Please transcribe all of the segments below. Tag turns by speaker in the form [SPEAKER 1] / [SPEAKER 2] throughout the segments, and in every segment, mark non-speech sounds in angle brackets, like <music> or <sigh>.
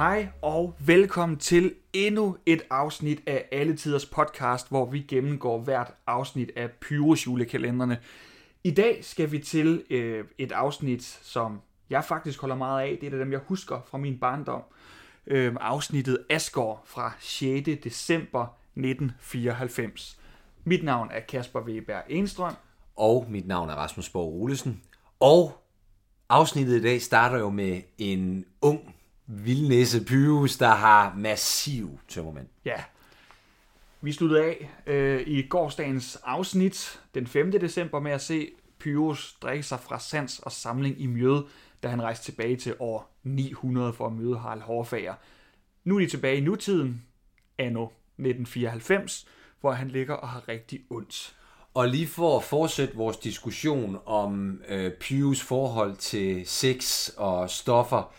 [SPEAKER 1] Hej og velkommen til endnu et afsnit af Alle Tiders podcast, hvor vi gennemgår hvert afsnit af Pyros julekalenderne. I dag skal vi til øh, et afsnit, som jeg faktisk holder meget af. Det er et af dem, jeg husker fra min barndom. Øh, afsnittet Asgård fra 6. december 1994. Mit navn er Kasper Weber Enstrøm.
[SPEAKER 2] Og mit navn er Rasmus Borg Olesen. Og afsnittet i dag starter jo med en ung vildnæse Pyrus, der har massiv tømmermænd.
[SPEAKER 1] Ja. Vi sluttede af øh, i gårsdagens afsnit den 5. december med at se Pyrus drikke sig fra sans og samling i Mjød, da han rejste tilbage til år 900 for at møde Harald Hårfager. Nu er de tilbage i nutiden, anno 1994, hvor han ligger og har rigtig ondt.
[SPEAKER 2] Og lige for at fortsætte vores diskussion om øh, Pyrus forhold til sex og stoffer,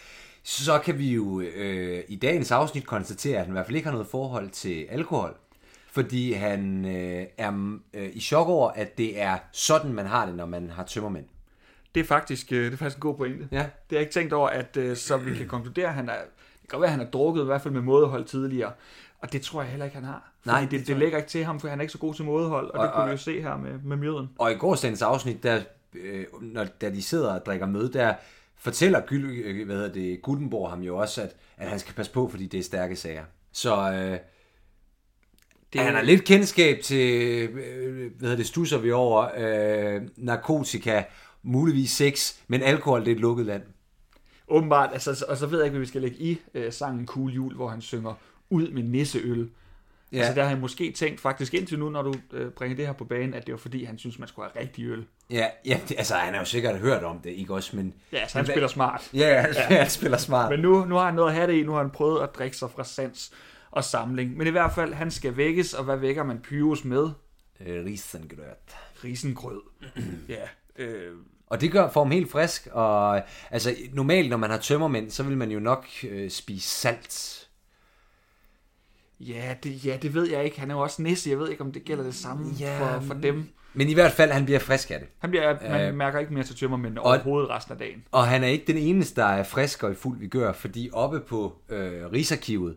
[SPEAKER 2] så kan vi jo øh, i dagens afsnit konstatere, at han i hvert fald ikke har noget forhold til alkohol. Fordi han øh, er øh, i chok over, at det er sådan, man har det, når man har tømmermænd.
[SPEAKER 1] Det er faktisk, øh, det er faktisk en god pointe.
[SPEAKER 2] Ja.
[SPEAKER 1] Det har jeg ikke tænkt over, at øh, så vi kan konkludere, at han er, det kan være, at han har drukket, i hvert fald med mådehold tidligere. Og det tror jeg heller ikke, han har. Fordi
[SPEAKER 2] Nej,
[SPEAKER 1] det,
[SPEAKER 2] det
[SPEAKER 1] det, lægger ikke til ham, for han er ikke så god til mådehold, og, og
[SPEAKER 2] Og-
[SPEAKER 1] det kunne
[SPEAKER 2] og-
[SPEAKER 1] vi jo se her med, med mjøden.
[SPEAKER 2] Og i gårsdagens afsnit, der, øh, når, da de sidder og drikker møde, der fortæller Gyl, øh, hvad hedder det, Gutenborg ham jo også, at, at han skal passe på, fordi det er stærke sager. Så øh, det... han har lidt kendskab til, øh, hvad hedder det, stusser vi over, øh, narkotika, muligvis sex, men alkohol, det er et lukket land.
[SPEAKER 1] Åbenbart, altså, og så ved jeg ikke, hvad vi skal lægge i øh, sangen Cool Jul, hvor han synger ud med nisseøl. Ja. Altså der har jeg måske tænkt faktisk indtil nu, når du øh, bringer det her på banen, at det var fordi, han synes, man skulle have rigtig øl.
[SPEAKER 2] Ja, ja det, altså han har jo sikkert hørt om det, ikke også, men...
[SPEAKER 1] Ja, så han spiller smart.
[SPEAKER 2] Ja, han, <laughs> ja. han spiller smart.
[SPEAKER 1] Men nu, nu har han noget at have det i, nu har han prøvet at drikke sig fra sans og samling. Men i hvert fald, han skal vækkes, og hvad vækker man Pyrus med?
[SPEAKER 2] Øh, risengrøt.
[SPEAKER 1] Risengrød. ja, øh,
[SPEAKER 2] Og det gør form helt frisk, og altså normalt, når man har tømmermænd, så vil man jo nok øh, spise salt.
[SPEAKER 1] Ja, det, ja, det ved jeg ikke. Han er jo også nisse. Jeg ved ikke, om det gælder det samme
[SPEAKER 2] Ja,
[SPEAKER 1] for, for dem.
[SPEAKER 2] Men i hvert fald, han bliver frisk af det.
[SPEAKER 1] Han bliver, man
[SPEAKER 2] Øh,
[SPEAKER 1] mærker ikke mere til tømmermændene overhovedet resten af dagen.
[SPEAKER 2] Og han er ikke den eneste, der er frisk og i fuld vigør, fordi oppe på øh, Rigsarkivet,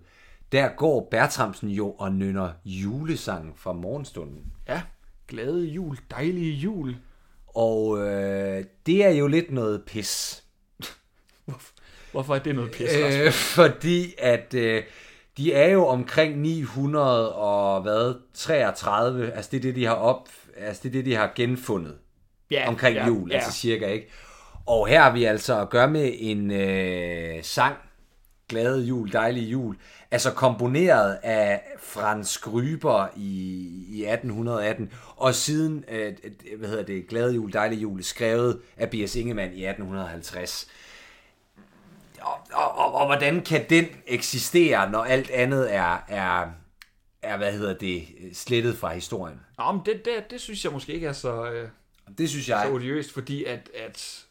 [SPEAKER 2] der går Bertramsen jo og nynner julesangen fra morgenstunden.
[SPEAKER 1] Ja, glade jul, dejlige jul.
[SPEAKER 2] Og øh, det er jo lidt noget pis. <laughs>
[SPEAKER 1] Hvorfor er det noget pis?
[SPEAKER 2] Øh, fordi at øh, de er jo omkring 900 og hvad, 33, altså det er det, de har op, altså det er det, de har genfundet
[SPEAKER 1] ja,
[SPEAKER 2] omkring
[SPEAKER 1] ja,
[SPEAKER 2] jul,
[SPEAKER 1] ja.
[SPEAKER 2] altså cirka, ikke? Og her har vi altså at gøre med en øh, sang, Glade jul, dejlig jul, altså komponeret af Frans Gryber i, i 1818, og siden, øh, hvad hedder det, Glade jul, dejlig jul, skrevet af B.S. Ingemann i 1850. Og, og, og, og hvordan kan den eksistere, når alt andet er, er, er hvad hedder det, slettet fra historien?
[SPEAKER 1] Nå, men det, det, det synes jeg måske ikke er så, øh,
[SPEAKER 2] Det synes jeg.
[SPEAKER 1] så odiøst, fordi at, at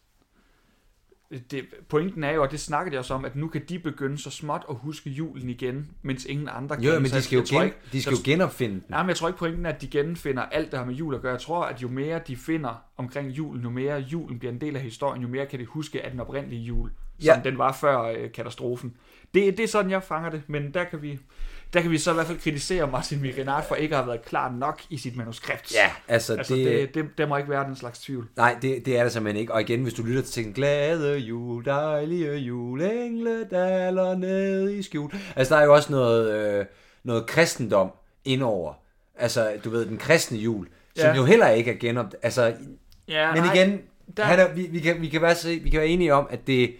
[SPEAKER 1] det, pointen er jo, og det snakkede jeg også om, at nu kan de begynde så småt at huske julen igen, mens ingen andre kan.
[SPEAKER 2] Jo, men de skal jo, gen,
[SPEAKER 1] ikke-
[SPEAKER 2] de skal
[SPEAKER 1] jeg-
[SPEAKER 2] jo genopfinde den.
[SPEAKER 1] Nej, men jeg tror ikke pointen er, at de genfinder alt, der har med jul at gøre. Jeg tror, at jo mere de finder omkring julen, jo mere julen bliver en del af historien, jo mere kan de huske af den oprindelige jul, som
[SPEAKER 2] Ja.
[SPEAKER 1] den var før øh, katastrofen. Det, det er sådan, jeg fanger det, men der kan vi, der kan vi så i hvert fald kritisere Martin Migrenat for ikke at have været klar nok i sit manuskript.
[SPEAKER 2] Ja, altså,
[SPEAKER 1] Altså,
[SPEAKER 2] det,
[SPEAKER 1] det, det, der må ikke være den slags tvivl.
[SPEAKER 2] Nej, det, det er det simpelthen ikke. Og igen, hvis du lytter til den glade jul, dejlige jul, engle daler ned i skjul. Altså, der er jo også noget, øh, noget kristendom indover. Altså, du ved, den kristne jul, som
[SPEAKER 1] Ja.
[SPEAKER 2] jo heller ikke er genop... Altså,
[SPEAKER 1] Ja,
[SPEAKER 2] men
[SPEAKER 1] nej,
[SPEAKER 2] igen,
[SPEAKER 1] der-
[SPEAKER 2] der... han er, vi, vi, kan, vi, kan være, vi kan være enige om, at det,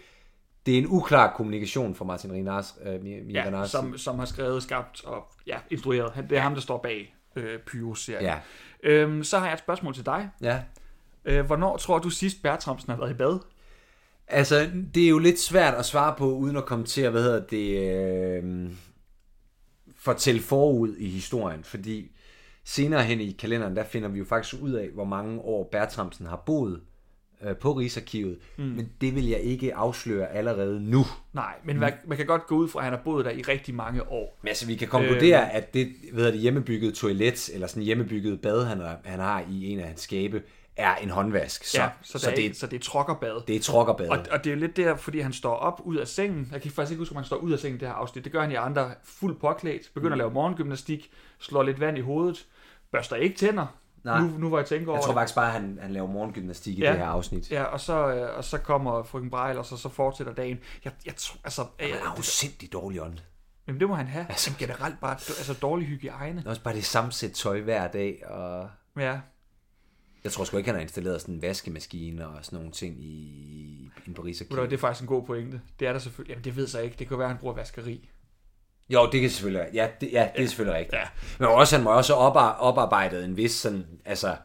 [SPEAKER 2] det er en uklar kommunikation for Martin Rinars. Øh, Mi- Mi-
[SPEAKER 1] ja, som, som har skrevet, skabt og ja, instrueret. Det er ham, der står bag øh, Pyro-serien.
[SPEAKER 2] Ja.
[SPEAKER 1] Øhm, så har jeg et spørgsmål til dig.
[SPEAKER 2] ja.
[SPEAKER 1] Øh, hvornår tror du sidst Bertramsen har været i bad?
[SPEAKER 2] Altså, det er jo lidt svært at svare på, uden at komme til at, hvad hedder det, øh, fortælle forud i historien, fordi senere hen i kalenderen, der finder vi jo faktisk ud af, hvor mange år Bertramsen har boet øh, på Rigsarkivet, mm. men det vil jeg ikke afsløre allerede nu.
[SPEAKER 1] Nej, men man, man kan godt gå ud fra, at han har boet der i rigtig mange år.
[SPEAKER 2] Men altså, vi kan konkludere, øh, at det hedder det, hjemmebyggede toilet, eller sådan hjemmebygget bad, han har, han har i en af hans skabe, er en håndvask. Så,
[SPEAKER 1] ja, så,
[SPEAKER 2] så,
[SPEAKER 1] det,
[SPEAKER 2] det,
[SPEAKER 1] er, så det er trokkerbad.
[SPEAKER 2] det er trokkerbad.
[SPEAKER 1] Og, og det er jo lidt der, fordi han står op ud af sengen. Jeg kan faktisk ikke huske, om han står ud af sengen det her afsnit. Det gør han i andre fuld påklædt. Begynder at lave morgengymnastik. Slår lidt vand i hovedet. Børster ikke tænder.
[SPEAKER 2] Nej.
[SPEAKER 1] Nu, nu hvor jeg tænker over
[SPEAKER 2] Jeg tror faktisk bare, at han, han laver morgengymnastik i
[SPEAKER 1] Ja.
[SPEAKER 2] det her afsnit.
[SPEAKER 1] Ja, og så, øh, og så kommer frøken Brejl, og så, så fortsætter dagen. Jeg, jeg tror, altså... Øh,
[SPEAKER 2] Han har jo sindssygt dårlig ånd.
[SPEAKER 1] jamen, det må han have. Altså, generelt bare altså, dårlig hygiejne.
[SPEAKER 2] Det er også bare det samme sæt tøj hver dag, og
[SPEAKER 1] Ja,
[SPEAKER 2] jeg tror sgu ikke, han har installeret sådan en vaskemaskine og sådan nogle ting i en Paris
[SPEAKER 1] det er faktisk en god pointe. Det er der selvfølgelig. Jamen, det ved jeg ikke. Det kan være, at han bruger vaskeri.
[SPEAKER 2] Jo, det kan selvfølgelig være. Ja, det, ja, det er selvfølgelig rigtigt.
[SPEAKER 1] Ja.
[SPEAKER 2] Men også, han må også opar- oparbejdet en vis sådan, altså,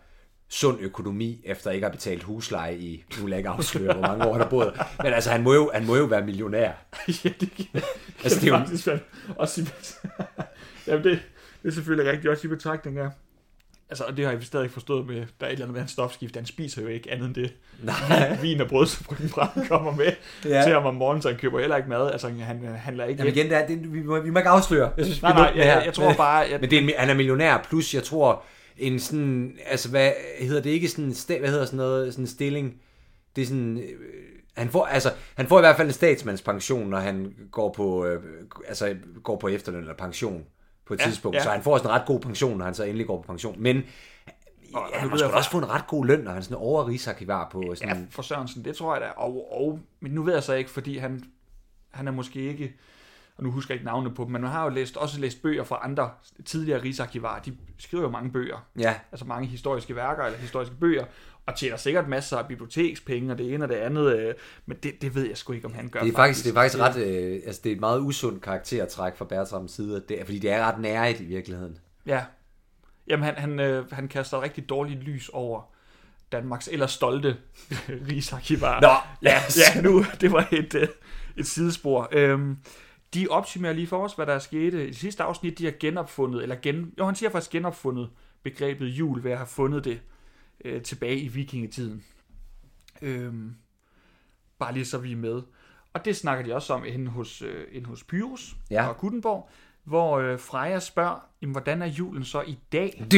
[SPEAKER 2] sund økonomi, efter ikke at have betalt husleje i, nu vil jeg ikke afsløre, hvor mange år han har boet. Men altså, han må jo, han må jo være millionær. <laughs>
[SPEAKER 1] ja, det kan
[SPEAKER 2] Altså, det er jo,
[SPEAKER 1] faktisk. Også i, <laughs> Jamen, det, det er selvfølgelig rigtigt. Også i betragtning af... Altså, og det har jeg stadig ikke forstået med, der er et eller andet med hans stofskift. Han spiser jo ikke andet end det.
[SPEAKER 2] nej.
[SPEAKER 1] Vin og brød, som <laughs> Brandt kommer med
[SPEAKER 2] Ja.
[SPEAKER 1] til ham om morgenen, så han køber heller ikke mad. Altså, han handler ikke
[SPEAKER 2] Jamen igen, det er, det, vi, må, vi må ikke afsløre. Jeg synes,
[SPEAKER 1] Nej, nej, jeg, jeg, jeg tror bare, at...
[SPEAKER 2] Men det er en, han er millionær, plus jeg tror, en sådan, altså hvad hedder det ikke sådan, hvad hedder sådan noget, sådan en stilling, det er sådan, øh, han får, altså, han får i hvert fald en statsmandspension, når han går på, øh, altså, går på efterløn eller pension på et
[SPEAKER 1] Ja,
[SPEAKER 2] tidspunkt,
[SPEAKER 1] ja.
[SPEAKER 2] så han får sådan en ret god pension, når han så endelig går på pension, men
[SPEAKER 1] Og-
[SPEAKER 2] ja, han sgu da også få en ret god løn, når han sådan over rigsarkivar på
[SPEAKER 1] Ja,
[SPEAKER 2] sådan,
[SPEAKER 1] for Sørensen, det tror jeg da. Og, og, men nu ved jeg så ikke, fordi han, han er måske ikke, og nu husker jeg ikke navnene på dem, men man har jo læst, også læst bøger fra andre tidligere rigsarkivarer. De skriver jo mange bøger,
[SPEAKER 2] ja,
[SPEAKER 1] altså mange historiske værker eller historiske bøger, og tjener sikkert masser af bibliotekspenge og det ene og det andet, øh, men det, det ved jeg sgu ikke, om han gør.
[SPEAKER 2] det er faktisk, det er faktisk ret, øh, altså det er et meget usundt karaktertræk fra Bertrams side, det, er- fordi det er ret nærigt i virkeligheden.
[SPEAKER 1] Ja. Jamen, han, han, øh, han kaster rigtig dårligt lys over Danmarks ellers stolte <laughs> rigsarkivar.
[SPEAKER 2] Nå,
[SPEAKER 1] ja, ja, nu, <laughs> det var et, øh, et sidespor. Øhm, de opsummerer lige for os, hvad der er sket i sidste afsnit. De har genopfundet, eller gen, jo, han siger faktisk genopfundet begrebet jul ved at have fundet det øh, tilbage i vikingetiden. Øhm, bare lige så vi er med. Og det snakker de også om inde hos, øh, inde hos Pyrus
[SPEAKER 2] Ja.
[SPEAKER 1] og Gutenborg, hvor øh, Freja spørger, jamen, hvordan er julen så i dag?
[SPEAKER 2] Du,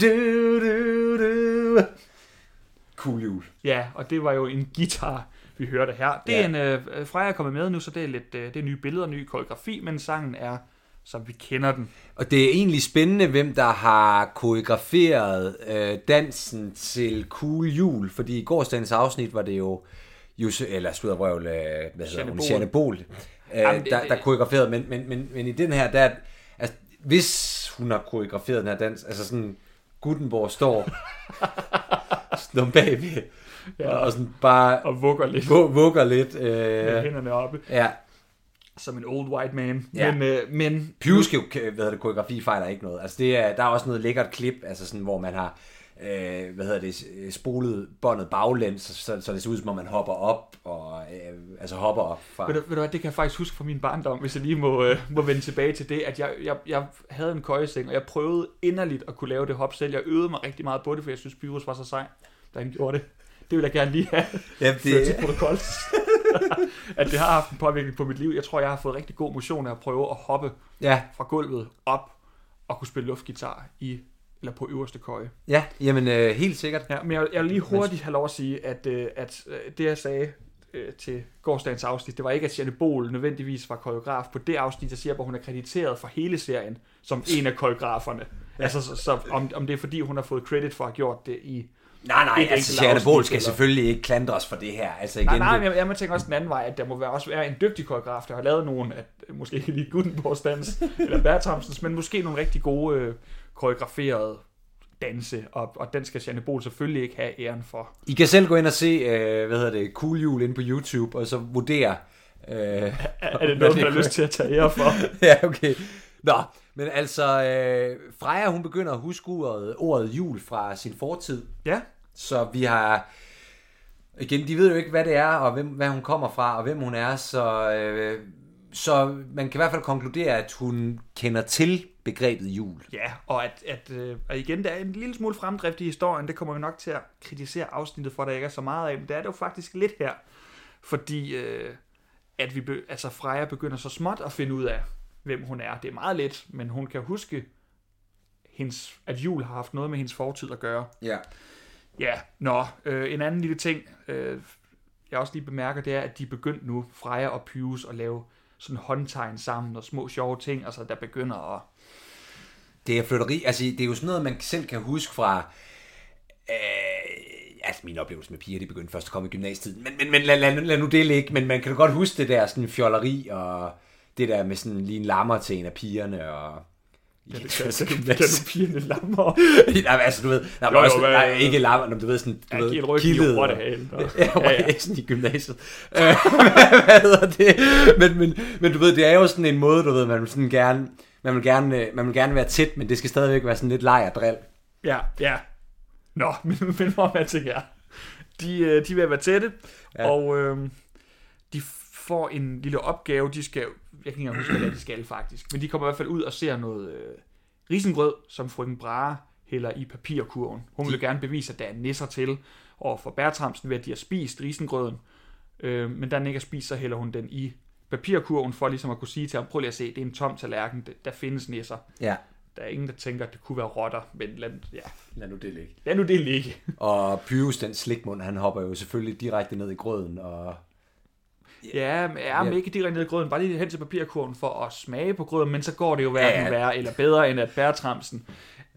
[SPEAKER 2] du, du. Cool jul.
[SPEAKER 1] Ja, og det var jo en guitar, vi hørte her. Det er
[SPEAKER 2] Ja.
[SPEAKER 1] en, øh, Freja er kommet med nu, så det er lidt øh, det er nye billeder, ny koreografi, men sangen er, som vi kender den.
[SPEAKER 2] Og det er egentlig spændende, hvem der har koreograferet øh, dansen til Cool Jul, fordi i gårsdagens afsnit var det jo Jose, eller Sludder Vrøvl, øh, hvad hedder hun,
[SPEAKER 1] Bohl.
[SPEAKER 2] Jeanne Bohl, øh,
[SPEAKER 1] Jamen, det-
[SPEAKER 2] der, der koreograferede, men, men, men, men i den her, der, altså, hvis hun har koreograferet den her dans, altså sådan, Gutenborg står <laughs> sådan bagved, ja. og sådan bare
[SPEAKER 1] Og vugger lidt
[SPEAKER 2] vu- vugger lidt.
[SPEAKER 1] med
[SPEAKER 2] Øh,
[SPEAKER 1] hænderne oppe,
[SPEAKER 2] ja,
[SPEAKER 1] som en old white man.
[SPEAKER 2] Ja.
[SPEAKER 1] Men, øh, men
[SPEAKER 2] Pius, hvad hedder det, koreografi fejler ikke noget. Altså det er, der er også noget lækkert klip, altså sådan, hvor man har øh, hvad hedder det, spolet båndet baglæns, så, så, så det ser ud som om man hopper op, og øh, altså hopper op fra...
[SPEAKER 1] ved du, ved du hvad, det kan jeg faktisk huske fra min barndom, hvis jeg lige må, øh, må vende tilbage til det, at jeg, jeg, jeg havde en køjeseng, og jeg prøvede inderligt at kunne lave det hop selv. Jeg øvede mig rigtig meget på det, for jeg synes, Pyrus var så sej, da han gjorde det. Det vil jeg gerne lige have
[SPEAKER 2] Ja,
[SPEAKER 1] ført til
[SPEAKER 2] det,
[SPEAKER 1] protokol. <laughs> at det har haft en påvirkning på mit liv. Jeg tror, jeg har fået rigtig god motion af at prøve at hoppe
[SPEAKER 2] ja,
[SPEAKER 1] fra gulvet op og kunne spille luftgitar i eller på øverste køje.
[SPEAKER 2] ja, jamen øh, helt sikkert.
[SPEAKER 1] Ja, men jeg, jeg vil lige hurtigt have lov at sige, at, øh, at øh, det jeg sagde øh, til gårdsdagens afsnit, det var ikke, at Janne Bol nødvendigvis var koreograf på det afsnit, jeg siger, hvor hun er krediteret for hele serien som en af koreograferne. Ja. Altså, så, så om, om det er fordi, hun har fået credit for at have gjort det i...
[SPEAKER 2] Nej, nej,
[SPEAKER 1] Et
[SPEAKER 2] altså Sjerne
[SPEAKER 1] afsnit,
[SPEAKER 2] skal selvfølgelig ikke klandres for det her. Altså igen,
[SPEAKER 1] Nej, nej,
[SPEAKER 2] det-
[SPEAKER 1] men jeg, jeg tænker også den anden vej, at der må være, også være en dygtig koreograf, der har lavet nogle, at, måske ikke lige Gutenborgs dans, <laughs> eller Bertramsens, men måske nogle rigtig gode øh, koreograferede danse, og, og den skal Janne Bol selvfølgelig ikke have æren for.
[SPEAKER 2] I kan selv gå ind og se, øh, hvad hedder det, Cool Jul inde på YouTube, og så vurdere... Øh, <laughs>
[SPEAKER 1] Er, er det noget, <laughs> man har lyst til at tage ære for?
[SPEAKER 2] ja, okay. Nå, men altså, øh, Freja, hun begynder at huske ordet, ordet jul fra sin fortid.
[SPEAKER 1] Ja,
[SPEAKER 2] Så vi har... Igen, de ved jo ikke, hvad det er, og hvem, hvad hun kommer fra, og hvem hun er, så, øh, så man kan i hvert fald konkludere, at hun kender til begrebet jul.
[SPEAKER 1] Ja, og at, at øh, og igen, der er en lille smule fremdrift i historien, det kommer vi nok til at kritisere afsnittet for, der ikke er så meget af, men det er det jo faktisk lidt her, fordi øh, at vi be, altså Freja begynder så småt at finde ud af, hvem hun er. Det er meget let, men hun kan huske hendes, at jul har haft noget med hendes fortid at gøre.
[SPEAKER 2] Ja.
[SPEAKER 1] Ja, nå, øh, en anden lille ting, øh, jeg også lige bemærker, det er, at de er begyndt nu, Freja og Pius, at lave sådan håndtegn sammen og små sjove ting, altså der begynder at...
[SPEAKER 2] Det er flytteri, altså det er jo sådan noget, man selv kan huske fra... Øh, altså min oplevelse med piger, de begyndte først at komme i gymnasiet. Men, men, men lad, lad, lad, nu det ligge, men man kan godt huske det der sådan fjolleri og det der med sådan lige en lammer til en af pigerne og...
[SPEAKER 1] Kan, kan, kan, kan du pigerne lammer? <laughs>
[SPEAKER 2] nej, altså du ved, nej,
[SPEAKER 1] Jo,
[SPEAKER 2] også, nej, ikke lammer, men du ved sådan, du
[SPEAKER 1] Ja,
[SPEAKER 2] ved,
[SPEAKER 1] i
[SPEAKER 2] kildet og-
[SPEAKER 1] og- <laughs>
[SPEAKER 2] Ja,
[SPEAKER 1] Ja, ja.
[SPEAKER 2] ja, sådan i gymnasiet. <laughs> Øh, Hvad hedder det? Men, men, men du ved, det er jo sådan en måde, du ved, man vil sådan gerne, man vil gerne, øh, man vil gerne være tæt, men det skal stadigvæk være sådan lidt leg og drill.
[SPEAKER 1] Ja, ja. Nå, men, men hvor man tænker, er, de, øh, de at være tætte, ja.
[SPEAKER 2] Ja.
[SPEAKER 1] og øh, de får en lille opgave, de skal, jeg kan ikke engang huske, hvad de skal faktisk, men de kommer i hvert fald ud og ser noget øh, risengrød, som frøken Brahe hælder i papirkurven. Hun vil gerne bevise, at der er nisser til over for Bertramsen ved, at de har spist risengrøden, øh, men da den ikke er spist, så hælder hun den i papirkurven, for ligesom at kunne sige til ham, prøv lige at se, det er en tom tallerken, der findes nisser.
[SPEAKER 2] Ja,
[SPEAKER 1] Der er ingen, der tænker, at det kunne være rotter, men lad, ja,
[SPEAKER 2] lad nu det ligge.
[SPEAKER 1] lad nu det ligge.
[SPEAKER 2] Og Pyrus, den slikmund, han hopper jo selvfølgelig direkte ned i grøden, og
[SPEAKER 1] Ja, men er
[SPEAKER 2] Ja.
[SPEAKER 1] ikke direkte ned i grøden, bare lige hen til papirkurven for at smage på grøden, men så går det jo hverken
[SPEAKER 2] ja.
[SPEAKER 1] værre eller bedre, end at Bertramsen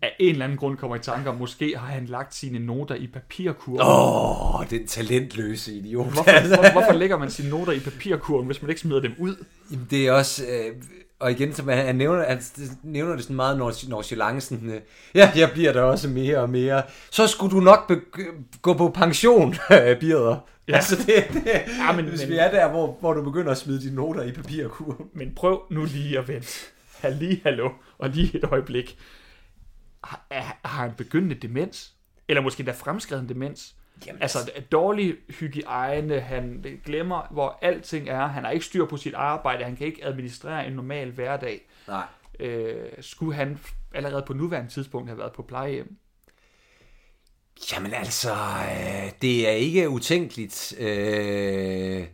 [SPEAKER 1] af en eller anden grund kommer i tanke om, måske har han lagt sine noter i papirkurven.
[SPEAKER 2] åh, oh, den talentløse idiot.
[SPEAKER 1] Hvorfor, <laughs> hvor, hvorfor lægger man sine noter i papirkurven, hvis man ikke smider dem ud?
[SPEAKER 2] Jamen, det er også... Øh, og igen, som han, han, nævner, han nævner det sådan meget nonch- nonchalant, sådan, øh, ja, jeg bliver der også mere og mere. Så skulle du nok gå på pension, <laughs> Birder. Ja. Altså, det, det, <laughs>
[SPEAKER 1] Ja, men-
[SPEAKER 2] hvis
[SPEAKER 1] men-
[SPEAKER 2] vi er der, hvor, hvor du begynder at smide dine noter i papirkurven.
[SPEAKER 1] Men prøv nu lige at vente. Halli, hallo, og lige et øjeblik. Har, har han begyndende demens? Eller måske der fremskreden demens?
[SPEAKER 2] Jamen,
[SPEAKER 1] Altså dårlig hygiejne, han glemmer, hvor alting er. Han har ikke styr på sit arbejde, han kan ikke administrere en normal hverdag.
[SPEAKER 2] Nej.
[SPEAKER 1] Øh, skulle han allerede på nuværende tidspunkt have været på plejehjem?
[SPEAKER 2] Jamen altså, øh, det er ikke utænkeligt. Øh,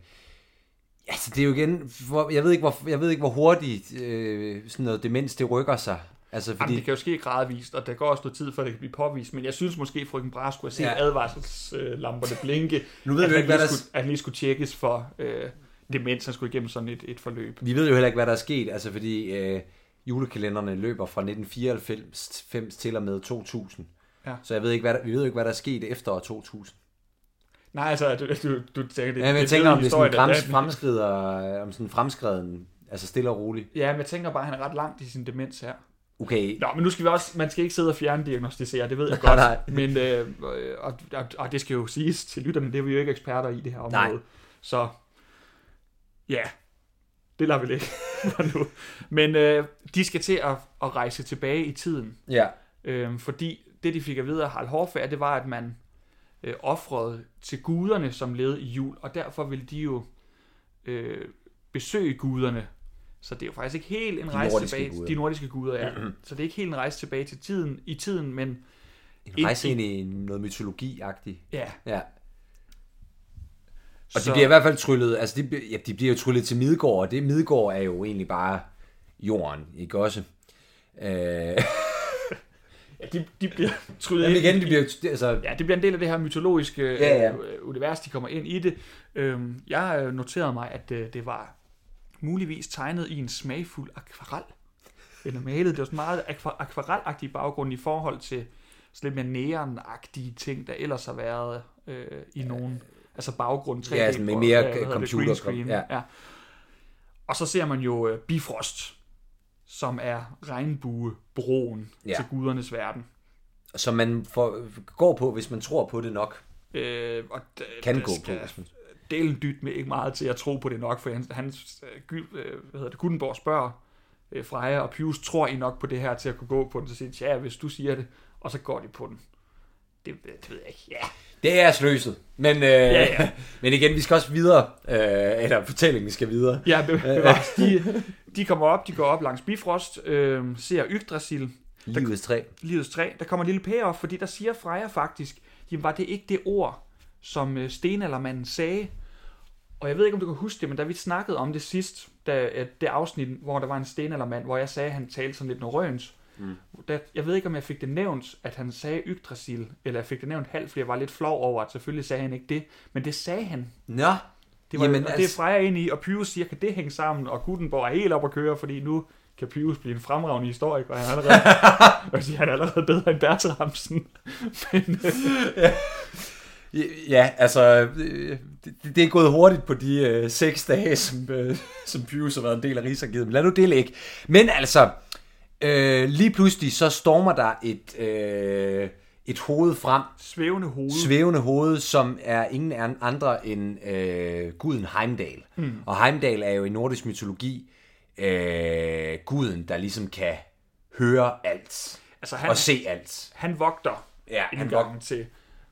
[SPEAKER 2] altså, det er jo igen, hvor, jeg ved ikke, hvor, jeg ved ikke, hvor hurtigt øh, sådan noget demens, det rykker sig. Altså,
[SPEAKER 1] Fordi... Jamen, det kan jo ske gradvist, og der går også noget tid, før det kan blive påvist, men jeg synes måske, at frøken Bras skulle have set
[SPEAKER 2] Ja.
[SPEAKER 1] advarselslamperne blinke. <laughs>
[SPEAKER 2] Nu ved
[SPEAKER 1] at
[SPEAKER 2] vi ikke, hvad der-
[SPEAKER 1] skulle, at han lige skulle tjekkes for øh, demens, han skulle igennem sådan et, et forløb.
[SPEAKER 2] vi ved jo heller ikke, hvad der er sket, altså fordi øh, julekalenderne løber fra 1994 til og med 2000.
[SPEAKER 1] Ja.
[SPEAKER 2] Så jeg ved ikke, hvad der, vi ved jo ikke, hvad der er sket efter år 2000.
[SPEAKER 1] Nej, altså, du, du, du tænker, det,
[SPEAKER 2] Ja, men jeg
[SPEAKER 1] det
[SPEAKER 2] tænker, om det er sådan frems, fremskrider, om sådan en fremskreden, altså stille og roligt.
[SPEAKER 1] Ja, men jeg tænker bare, at han er ret langt i sin demens her.
[SPEAKER 2] Okay,
[SPEAKER 1] Nå, men nu skal vi også, man skal ikke sidde og fjerndiagnostisere, det ved jeg <laughs> godt.
[SPEAKER 2] nej.
[SPEAKER 1] Men, øh, og, og, og, det skal jo siges til lytterne, det er vi jo ikke eksperter i det her område.
[SPEAKER 2] Nej.
[SPEAKER 1] Så, ja, det lader vi ligge <laughs> for nu. Men øh, de skal til at, at rejse tilbage i tiden,
[SPEAKER 2] ja.
[SPEAKER 1] øh, fordi det, de fik at vide af Harald Hårfærd, det var, at man øh, offrede til guderne som led i jul, og derfor ville de jo øh, besøge guderne. Så det er jo faktisk ikke helt en
[SPEAKER 2] De
[SPEAKER 1] rejse tilbage.
[SPEAKER 2] guder.
[SPEAKER 1] De nordiske guder, ja. Så det er ikke helt en rejse tilbage til tiden, i tiden, men
[SPEAKER 2] En rejse ind i noget mytologi-agtigt.
[SPEAKER 1] ja.
[SPEAKER 2] Ja. Og de
[SPEAKER 1] Så-
[SPEAKER 2] bliver i hvert fald tryllet, altså de, bliver- ja, de bliver jo tryllet til Midgård, og det Midgård er jo egentlig bare jorden, ikke også? Øh, <laughs>
[SPEAKER 1] Ja, de, de bliver tryllet
[SPEAKER 2] jamen igen, de bliver, altså,
[SPEAKER 1] Ja, det bliver en del af det her mytologiske
[SPEAKER 2] Ja, ja.
[SPEAKER 1] øh, univers, de kommer ind i det. Øhm, jeg øh, noterede mig, at øh, det var muligvis tegnet i en smagfuld akvarel. Eller malet. Det var sådan meget akva- akvarelagtig baggrund i forhold til sådan lidt mere neonagtige ting, der ellers har været øh, i nogen... Altså baggrund 3D.
[SPEAKER 2] Ja, sådan med mere
[SPEAKER 1] hedder det,
[SPEAKER 2] computer-
[SPEAKER 1] screen,
[SPEAKER 2] ja.
[SPEAKER 1] ja. Og så ser man jo øh, Bifrost, som er regnbuebroen
[SPEAKER 2] Ja.
[SPEAKER 1] til gudernes verden.
[SPEAKER 2] som man får, går på, hvis man tror på det nok.
[SPEAKER 1] Øh, og d-
[SPEAKER 2] Kan gå
[SPEAKER 1] skal
[SPEAKER 2] på, hvis man...
[SPEAKER 1] delen dyt med ikke meget til at tro på det nok, for han, hans, øh, øh, hvad hedder det, Gutenborg spørger øh, Freja og Pius, tror I nok på det her til at kunne gå på den? Så siger de, ja, hvis du siger det, og så går de på den. Det, det ved jeg ikke. Ja,
[SPEAKER 2] Det er sløset. Men, øh, ja,
[SPEAKER 1] ja. <laughs>
[SPEAKER 2] men igen, vi skal også videre. Øh, eller fortællingen skal videre.
[SPEAKER 1] ja be, bevares. <laughs> De, de kommer op, de går op langs Bifrost, øh, ser Yggdrasil,
[SPEAKER 2] Livets træ.
[SPEAKER 1] livets træ. Der kommer en lille payoff, fordi der siger Freja faktisk, jamen var det ikke det ord, som øh, stenaldermanden sagde? Og jeg ved ikke, om du kan huske det, men da vi snakkede om det sidst, da, det afsnit, hvor der var en stenaldermand, hvor jeg sagde, at han talte sådan lidt norrøns, mm. da, jeg ved ikke, om jeg fik det nævnt, at han sagde Yggdrasil, eller jeg fik det nævnt halvt, fordi jeg var lidt flov over, at selvfølgelig sagde han ikke det, men det sagde han.
[SPEAKER 2] Nå,
[SPEAKER 1] Det var,
[SPEAKER 2] Jamen,
[SPEAKER 1] og det
[SPEAKER 2] altså-
[SPEAKER 1] Freja ind i, og Pyrus siger, kan det hænge sammen, og Gutenborg er helt op at køre, fordi nu kan Pyrus blive en fremragende historiker, og han er allerede, jeg <laughs> sige, han er allerede bedre end Bertramsen. <laughs> Men, øh,
[SPEAKER 2] Ja, altså, øh, det, det er gået hurtigt på de øh, seks dage, som, øh, som Pius har været en del af Rigsarkivet. Men lad nu det ligge. Men altså, øh, lige pludselig så stormer der et, øh, et hoved frem,
[SPEAKER 1] svævende hoved.
[SPEAKER 2] svævende hoved, som er ingen an- andre end øh, guden Heimdall. Mm. Og Heimdall er jo i nordisk mytologi øh, guden, der ligesom kan høre alt
[SPEAKER 1] altså, han,
[SPEAKER 2] og se alt.
[SPEAKER 1] han vogter
[SPEAKER 2] Ja, han
[SPEAKER 1] indgangen til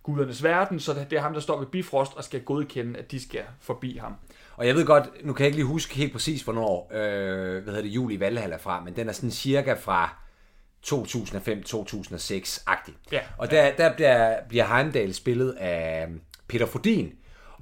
[SPEAKER 1] gudernes verden, så det er ham, der står ved Bifrost og skal godkende, at de skal forbi ham.
[SPEAKER 2] Og jeg ved godt, nu kan jeg ikke lige huske helt præcis, hvornår øh, hvad hedder det, jul i Valhall er fra, men den er sådan cirka fra 2005-2006-agtig.
[SPEAKER 1] Ja.
[SPEAKER 2] Og der, der bliver, bliver Heimdall spillet af Peter Fordin.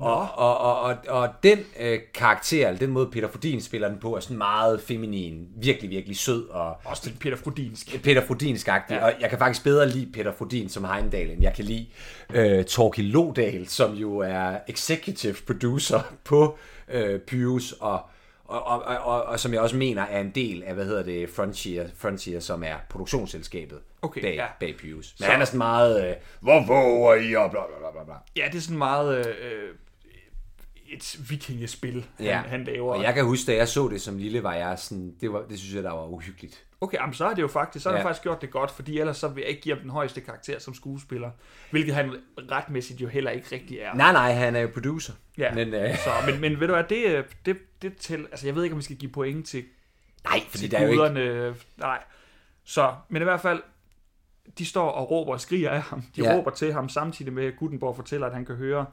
[SPEAKER 2] Og, og, og, og, og den øh, karakter, eller den måde Peter Fordin spiller den på, er sådan meget feminin, virkelig, virkelig sød og
[SPEAKER 1] Også til Peter Frodinsk.
[SPEAKER 2] Peter Frodinsk ja. og jeg kan faktisk bedre lide Peter Frodin som Heimdall, end jeg kan lide øh, Torkild Lodal, som jo er executive producer på øh, Pyrus, og, og, og, og, og, og som jeg også mener er en del af, hvad hedder det, Frontier, Frontier som er produktionsselskabet
[SPEAKER 1] Okay,
[SPEAKER 2] bag,
[SPEAKER 1] ja.
[SPEAKER 2] bag Pyrus. Men
[SPEAKER 1] Så-
[SPEAKER 2] han er sådan meget, øh, hvor våger I, og bla bla bla bla bla.
[SPEAKER 1] Ja, det er sådan meget øh, et vikingespil, han,
[SPEAKER 2] Ja.
[SPEAKER 1] han laver.
[SPEAKER 2] Og jeg kan huske, da jeg så det som lille, var jeg sådan, det, var, det synes jeg, der var uhyggeligt.
[SPEAKER 1] Okay, jamen, så har det jo faktisk, så har
[SPEAKER 2] Ja.
[SPEAKER 1] ja. faktisk gjort det godt, fordi ellers så vil jeg ikke give ham den højeste karakter som skuespiller, hvilket han retmæssigt jo heller ikke rigtig er.
[SPEAKER 2] Nej, nej, han er jo producer.
[SPEAKER 1] Ja.
[SPEAKER 2] Men, øh,
[SPEAKER 1] Så, men, <laughs> men ved du hvad, det, øh, det, det til, altså jeg ved ikke, om vi skal give point til,
[SPEAKER 2] nej, fordi
[SPEAKER 1] til
[SPEAKER 2] der er jo ikke...
[SPEAKER 1] guderne, nej. Så, men i hvert fald, de står og råber og skriger af ham. De
[SPEAKER 2] Ja.
[SPEAKER 1] råber til ham, samtidig med, at Gutenborg fortæller, at han kan høre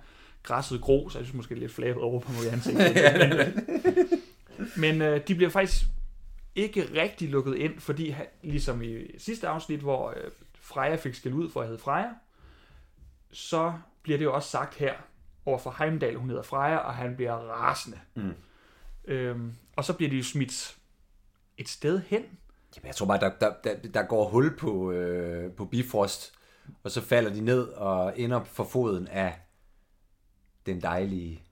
[SPEAKER 1] græsset gro, så jeg synes måske det er lidt flabet over på mig i ansigtet. <laughs> men øh, de bliver faktisk ikke rigtig lukket ind, fordi ligesom i sidste afsnit, hvor øh, Freja fik skæld ud for at hedde Freja, så bliver det jo også sagt her over for Heimdall, hun hedder Freja, og han bliver rasende.
[SPEAKER 2] Mm.
[SPEAKER 1] Øhm, og så bliver de jo smidt et sted hen.
[SPEAKER 2] Jamen, jeg tror bare, der, der, der, der går hul på, øh, på Bifrost, og så falder de ned og ender for foden af den dejlige,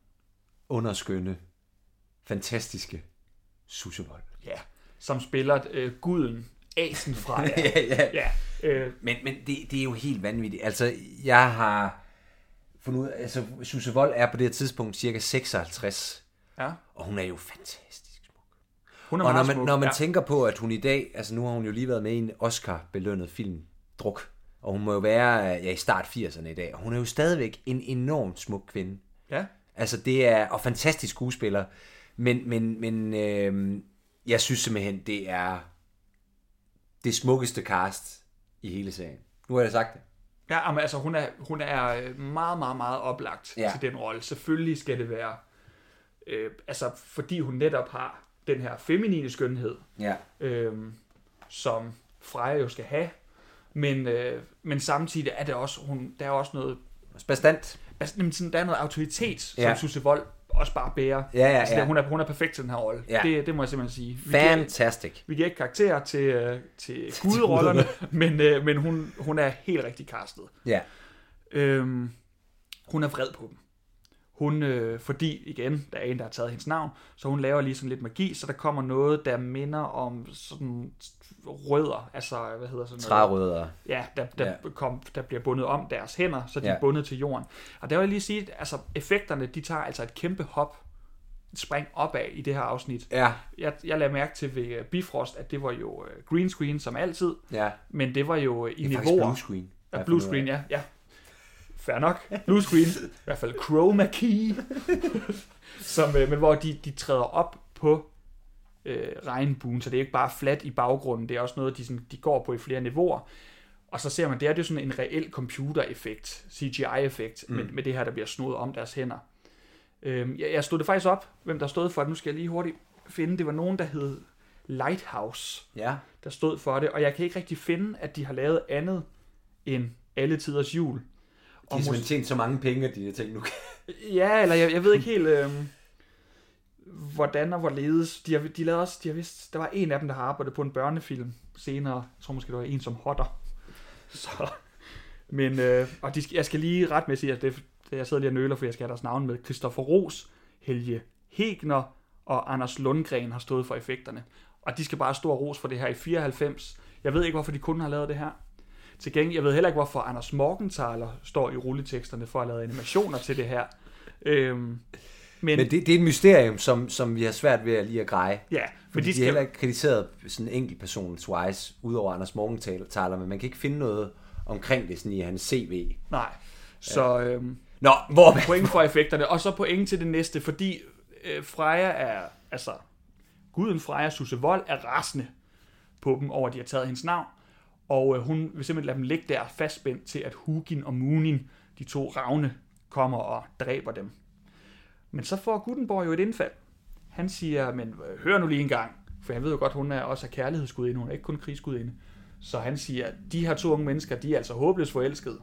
[SPEAKER 2] underskønne, fantastiske Sussevold.
[SPEAKER 1] Ja, som spiller øh, guden Asen Freja. <laughs>
[SPEAKER 2] ja, ja.
[SPEAKER 1] ja, øh,
[SPEAKER 2] Men, men det, det er jo helt vanvittigt. Altså, jeg har fundet ud af, altså, Sussevold er på det her tidspunkt cirka 56,
[SPEAKER 1] ja.
[SPEAKER 2] og hun er jo fantastisk smuk.
[SPEAKER 1] Hun er
[SPEAKER 2] Og når man,
[SPEAKER 1] smuk.
[SPEAKER 2] når man
[SPEAKER 1] ja.
[SPEAKER 2] tænker på, at hun i dag, altså nu har hun jo lige været med i en Oscar-belønnet film, Druk, og hun må jo være ja, i start 80'erne i dag, og hun er jo stadigvæk en enormt smuk kvinde.
[SPEAKER 1] Ja,
[SPEAKER 2] Altså det er, og fantastisk skuespiller, men, men, men øh, jeg synes simpelthen, det er det smukkeste cast i hele serien. Nu har jeg sagt det.
[SPEAKER 1] ja men altså hun er, hun er øh, meget, meget, meget oplagt
[SPEAKER 2] Ja.
[SPEAKER 1] ja. til den rolle. Selvfølgelig skal det være, øh, altså fordi hun netop har den her feminine skønhed,
[SPEAKER 2] Ja.
[SPEAKER 1] øh, som Freja jo skal have, men, øh, men samtidig er det også, hun, der er også noget,
[SPEAKER 2] Bestandt.
[SPEAKER 1] altså, jamen, sådan, der er noget autoritet, som
[SPEAKER 2] Ja.
[SPEAKER 1] Susse Vold også bare bærer.
[SPEAKER 2] Ja, ja,
[SPEAKER 1] altså,
[SPEAKER 2] ja.
[SPEAKER 1] det- Hun, er, hun er perfekt til den her rolle.
[SPEAKER 2] Ja.
[SPEAKER 1] Det, det må jeg simpelthen sige. Vi giver,
[SPEAKER 2] Fantastic.
[SPEAKER 1] vi giver ikke karakter til, øh, til guderollerne, <laughs> men, øh, men hun, hun er helt rigtig castet.
[SPEAKER 2] Ja.
[SPEAKER 1] Øhm, hun er vred på dem. Hun, øh, fordi igen, der er en, der har taget hendes navn, så hun laver lige sådan lidt magi, så der kommer noget, der minder om sådan rødder, altså hvad hedder sådan noget?
[SPEAKER 2] Trærødder.
[SPEAKER 1] Ja, der, der,
[SPEAKER 2] Ja.
[SPEAKER 1] Kom, der bliver bundet om deres hænder, så de
[SPEAKER 2] Ja.
[SPEAKER 1] er bundet til jorden. Og der vil jeg lige sige, altså effekterne, de tager altså et kæmpe hop, spring opad i det her afsnit.
[SPEAKER 2] Ja.
[SPEAKER 1] Jeg, jeg lagde mærke til ved øh, Bifrost, at det var jo øh, green screen som altid,
[SPEAKER 2] Ja.
[SPEAKER 1] men det var jo øh, i
[SPEAKER 2] Det er
[SPEAKER 1] niveauer.
[SPEAKER 2] blue screen.
[SPEAKER 1] Ja, blue screen, ja. ja. Fair nok. Blue screen. I hvert fald chroma key. <laughs> Som, øh, men hvor de, de træder op på øh, regnbuen, så det er ikke bare flat i baggrunden, det er også noget, de, sådan, de går på i flere niveauer. Og så ser man, det er jo sådan en reel computer-effekt, CGI-effekt, mm. med, med det her, der bliver snodet om deres hænder. Øhm, jeg, jeg stod det faktisk op, hvem der stod for det. Nu skal jeg lige hurtigt finde. Det var nogen, der hed Lighthouse
[SPEAKER 2] Ja.
[SPEAKER 1] der stod for det, og jeg kan ikke rigtig finde, at de har lavet andet end alle tiders jul.
[SPEAKER 2] De har simpelthen tjent så mange penge, at de har tænkt, nu kan...
[SPEAKER 1] Ja, eller jeg, jeg ved ikke helt... Øh, hvordan og hvorledes. De har, de lavede også, de har vist, der var en af dem, der har arbejdet på en børnefilm senere. Jeg tror måske, det var en som hotter. <laughs> Så, men, øh, og de, jeg skal lige ret med at det, jeg sidder lige og nøler, for jeg skal have deres navn med. Christoffer Ros, Helge Hegner og Anders Lundgren har stået for effekterne. Og de skal bare have stor ros for det her i 94. Jeg ved ikke, hvorfor de kun har lavet det her. Til gengæld, jeg ved heller ikke, hvorfor Anders Morgenthaler står i rulleteksterne for at lave animationer til det her. Øhm, men,
[SPEAKER 2] Men det, det er et mysterium, som, som vi har svært ved at lige at greje.
[SPEAKER 1] ja,
[SPEAKER 2] For
[SPEAKER 1] men
[SPEAKER 2] de,
[SPEAKER 1] de
[SPEAKER 2] de er heller
[SPEAKER 1] skal,
[SPEAKER 2] ikke kritiseret sådan en enkelt person twice, udover Anders Morgenthaler, men man kan ikke finde noget omkring det sådan i hans CV.
[SPEAKER 1] nej. Så øhm,
[SPEAKER 2] Nå, hvor...
[SPEAKER 1] point for effekterne, og så point til det næste, fordi øh, Freja er, altså, guden Freja Susse Vold er rasende på dem over, at de har taget hendes navn, og øh, hun vil simpelthen lade dem ligge der fastspændt til, at Hugin og Munin, de to ravne, kommer og dræber dem. Men så får Gutenborg jo et indfald. Han siger, men øh, hør nu lige en gang, for han ved jo godt, hun er også er kærlighedsgudinde, hun er ikke kun krigsgudinde. Så han siger, de her to unge mennesker, de er altså håbløst forelskede.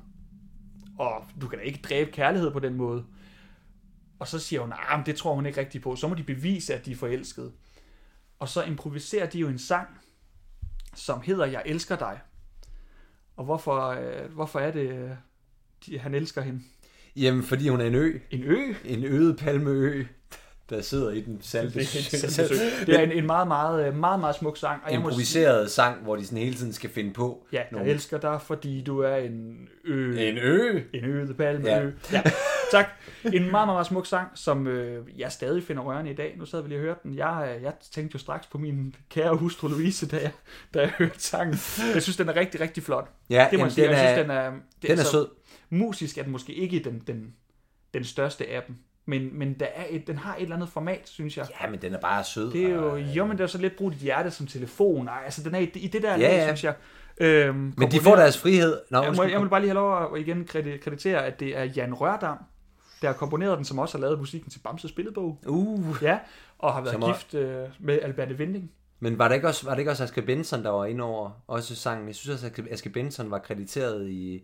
[SPEAKER 1] Og du kan da ikke dræbe kærlighed på den måde. Og så siger hun, ah, at det tror hun ikke rigtigt på. Så må de bevise, at de er forelskede. Og så improviserer de jo en sang, som hedder Jeg elsker dig. Og hvorfor, øh, hvorfor er det, øh, de, han elsker hende?
[SPEAKER 2] Jamen, fordi hun er en ø.
[SPEAKER 1] En ø?
[SPEAKER 2] En øde palmeø, der sidder i den salte
[SPEAKER 1] Det er, det er en, en meget, meget, øh, meget, meget smuk sang. Og jeg må sige,
[SPEAKER 2] improviseret sang, hvor de sådan hele tiden skal finde på
[SPEAKER 1] ja, jeg
[SPEAKER 2] nogle-
[SPEAKER 1] elsker dig, fordi du er en ø.
[SPEAKER 2] En ø?
[SPEAKER 1] En øde palme.
[SPEAKER 2] Ja.
[SPEAKER 1] Ja. Tak. En meget, meget, meget smuk sang, som øh, jeg stadig finder rørende i dag. Nu sad vi lige og hørte den. Jeg, øh, jeg tænkte jo straks på min kære hustru Louise, da jeg, da jeg hørte sangen. Jeg synes, den er rigtig, rigtig flot.
[SPEAKER 2] Ja,
[SPEAKER 1] Det må jeg sige.
[SPEAKER 2] den,
[SPEAKER 1] Jeg
[SPEAKER 2] er,
[SPEAKER 1] synes, den er, det,
[SPEAKER 2] den er sød.
[SPEAKER 1] Musisk er den måske ikke den, den, den største af dem. Men, men der er et, den har et eller andet format, synes jeg.
[SPEAKER 2] Ja, men den er bare sød.
[SPEAKER 1] Det er jo,
[SPEAKER 2] og, øh,
[SPEAKER 1] jo, men det er så lidt brugt dit hjerte som telefon. Ej, altså, den er i, i det der
[SPEAKER 2] Ja,
[SPEAKER 1] lag,
[SPEAKER 2] ja.
[SPEAKER 1] synes jeg. Øhm,
[SPEAKER 2] Men de får deres frihed. Nå,
[SPEAKER 1] jeg må, jeg må bare lige have lov at igen kredi- kreditere, at det er Jan Rørdam, der har komponeret den, som også har lavet musikken til Bamses billedbog.
[SPEAKER 2] Uh.
[SPEAKER 1] Ja, og har været
[SPEAKER 2] Som
[SPEAKER 1] gift øh, med Alberte Vinding.
[SPEAKER 2] Men var det ikke også, var det ikke også Asger Benson, der var inde over også sangen? Jeg synes også, at Asger Benson var krediteret i...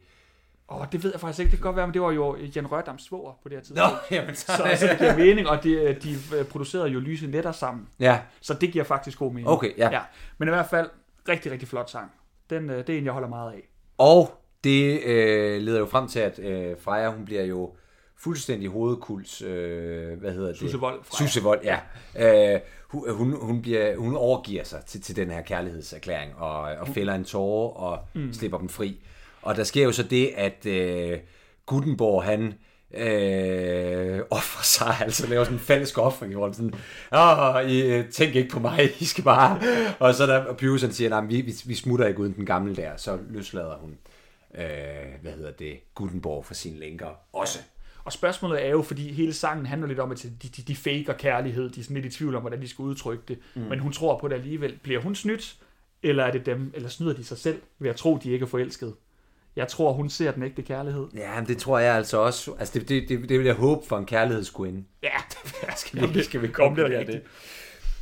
[SPEAKER 1] Og det ved jeg faktisk ikke, det kan godt være, men det var jo Jan Rørdams svoger på det her tidspunkt. <laughs>
[SPEAKER 2] jamen
[SPEAKER 1] Så, så det giver mening, og de, de øh, producerede jo Lyse Netter sammen.
[SPEAKER 2] Ja,
[SPEAKER 1] Så det giver faktisk god mening.
[SPEAKER 2] okay, ja.
[SPEAKER 1] ja. Men i hvert fald, rigtig, rigtig flot sang. Den, øh, det er en, jeg holder meget af.
[SPEAKER 2] Og det øh, leder jo frem til, at øh, Freja, hun bliver jo fuldstændig hovedkuls, øh, hvad hedder det?
[SPEAKER 1] Susse Wold,
[SPEAKER 2] ja. Øh, hun, hun, bliver, hun overgiver sig til, til den her kærlighedserklæring, og, og fælder en tårer og mm. slipper dem fri. Og der sker jo så det, at øh, Gutenborg, han øh, offrer sig, <laughs> altså laver sådan en falsk offring, hvor han sådan, Åh, I, tænk ikke på mig, I skal bare... <laughs> Og så der Pius, han siger, nej, vi, vi, vi smutter ikke uden den gamle der, så løslader hun, øh, hvad hedder det, Gutenborg for sine lænker også.
[SPEAKER 1] Og spørgsmålet er jo, fordi hele sangen handler lidt om, at de, de, de faker kærlighed. De er sådan lidt i tvivl om, hvordan de skal udtrykke det. Mm. Men hun tror på det alligevel. Bliver hun snydt, eller er det dem, eller snyder de sig selv ved at tro, de ikke er forelsket? Jeg tror, hun ser den ægte kærlighed.
[SPEAKER 2] Ja, men det tror jeg altså også, altså det, det, det, det vil jeg håbe for en kærlighedsgudinde.
[SPEAKER 1] Ja, <laughs>
[SPEAKER 2] Skal
[SPEAKER 1] Jamen,
[SPEAKER 2] vi,
[SPEAKER 1] det-
[SPEAKER 2] skal vi
[SPEAKER 1] om det
[SPEAKER 2] det?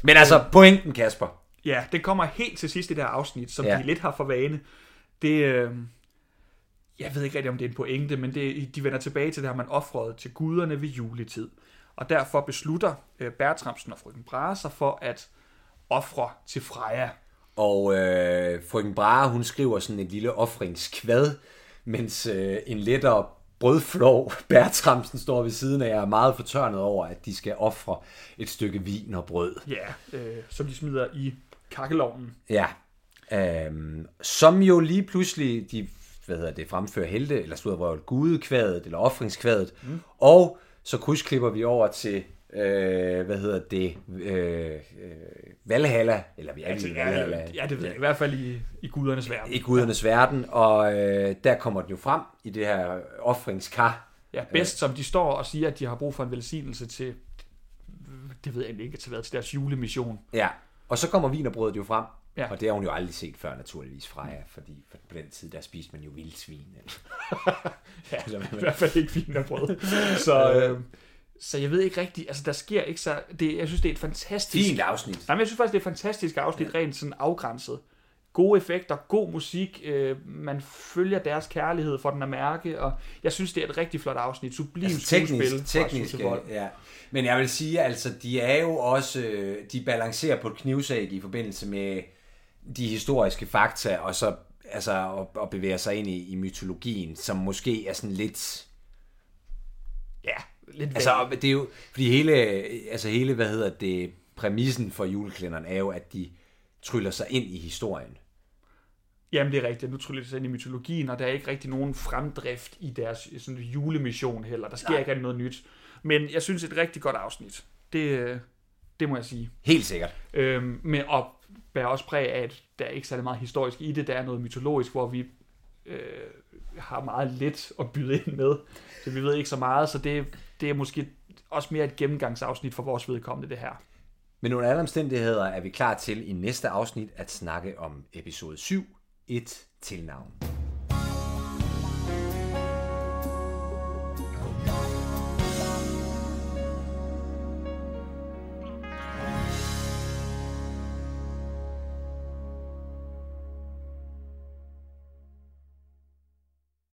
[SPEAKER 2] Men altså, pointen, Kasper.
[SPEAKER 1] ja, det kommer helt til sidst i det her afsnit, som
[SPEAKER 2] ja.
[SPEAKER 1] de lidt har for vane. Det, øh, jeg ved ikke rigtig, om det er en pointe, men det, de vender tilbage til det her, man offrede til guderne ved juletid. Og derfor beslutter øh, Bertramsen og frøken Brahe sig for at ofre til Freja.
[SPEAKER 2] Og øh, frøken Brahe, hun skriver sådan et lille offringskvad, mens øh, en lettere brødflov, <laughs> Bertramsen, står ved siden af og er meget fortørnet over, at de skal ofre et stykke vin og brød.
[SPEAKER 1] Ja, øh, som de smider i kakkelovnen.
[SPEAKER 2] Ja. Øhm, som jo lige pludselig, de hvad hedder det, fremfører helte, eller slutter røvet gudekvadet, eller offringskvadet, mm. og så krydsklipper vi over til, øh, hvad hedder det, øh, øh, Valhalla, eller vi er
[SPEAKER 1] Altså,
[SPEAKER 2] i Valhalla,
[SPEAKER 1] ja, ja, det ved jeg. I hvert fald i, i gudernes verden.
[SPEAKER 2] i gudernes verden, og øh, der kommer den jo frem i det her offringskar.
[SPEAKER 1] Ja, bedst som de står og siger, at de har brug for en velsignelse til, det ved jeg ikke, til, hvad, til deres julemission.
[SPEAKER 2] Ja, og så kommer vinerbrødet jo frem,
[SPEAKER 1] Ja.
[SPEAKER 2] og det har hun jo aldrig set før naturligvis fra jer, fordi for på den tid, der spiste man jo vildsvin. <laughs>
[SPEAKER 1] Ja,
[SPEAKER 2] Eller <laughs> hvad
[SPEAKER 1] i
[SPEAKER 2] man-
[SPEAKER 1] hvert fald ikke wienerbrød. Så, øh, så jeg ved ikke rigtigt, altså der sker ikke så, det, jeg synes det er et fantastisk...
[SPEAKER 2] Fint afsnit.
[SPEAKER 1] Nej, men jeg synes faktisk, det er et fantastisk afsnit, ja. rent sådan afgrænset. gode effekter, god musik, øh, man følger deres kærlighed for den at mærke, og jeg synes, det er et rigtig flot afsnit. Sublim
[SPEAKER 2] Altså, teknisk, teknisk,
[SPEAKER 1] Wold.
[SPEAKER 2] ja. Men jeg vil sige, altså, de er jo også, øh, de balancerer på et knivsæg i forbindelse med de historiske fakta, og så altså, og, og bevæger sig ind i, i mytologien, som måske er sådan lidt,
[SPEAKER 1] Ja, lidt
[SPEAKER 2] altså, det er jo, fordi hele, altså hele, hvad hedder det, præmissen for juleklænderen er jo, at de tryller sig ind i historien.
[SPEAKER 1] Jamen, det er rigtigt. Nu tror jeg, det ind i mytologien, og der er ikke rigtig nogen fremdrift i deres sådan, julemission heller. Der sker
[SPEAKER 2] Nej.
[SPEAKER 1] ikke rigtig noget nyt. Men jeg synes, et rigtig godt afsnit. Det, øh, det må jeg sige.
[SPEAKER 2] Helt sikkert.
[SPEAKER 1] Øhm, men og bærer også præg af, at der er ikke særlig meget historisk i det. Der er noget mytologisk, hvor vi øh, har meget lidt at byde ind med. Så vi ved ikke så meget, så det, det er måske også mere et gennemgangsafsnit for vores vedkommende, det her.
[SPEAKER 2] Men under alle omstændigheder er vi klar til i næste afsnit at snakke om episode 7, et tilnavn.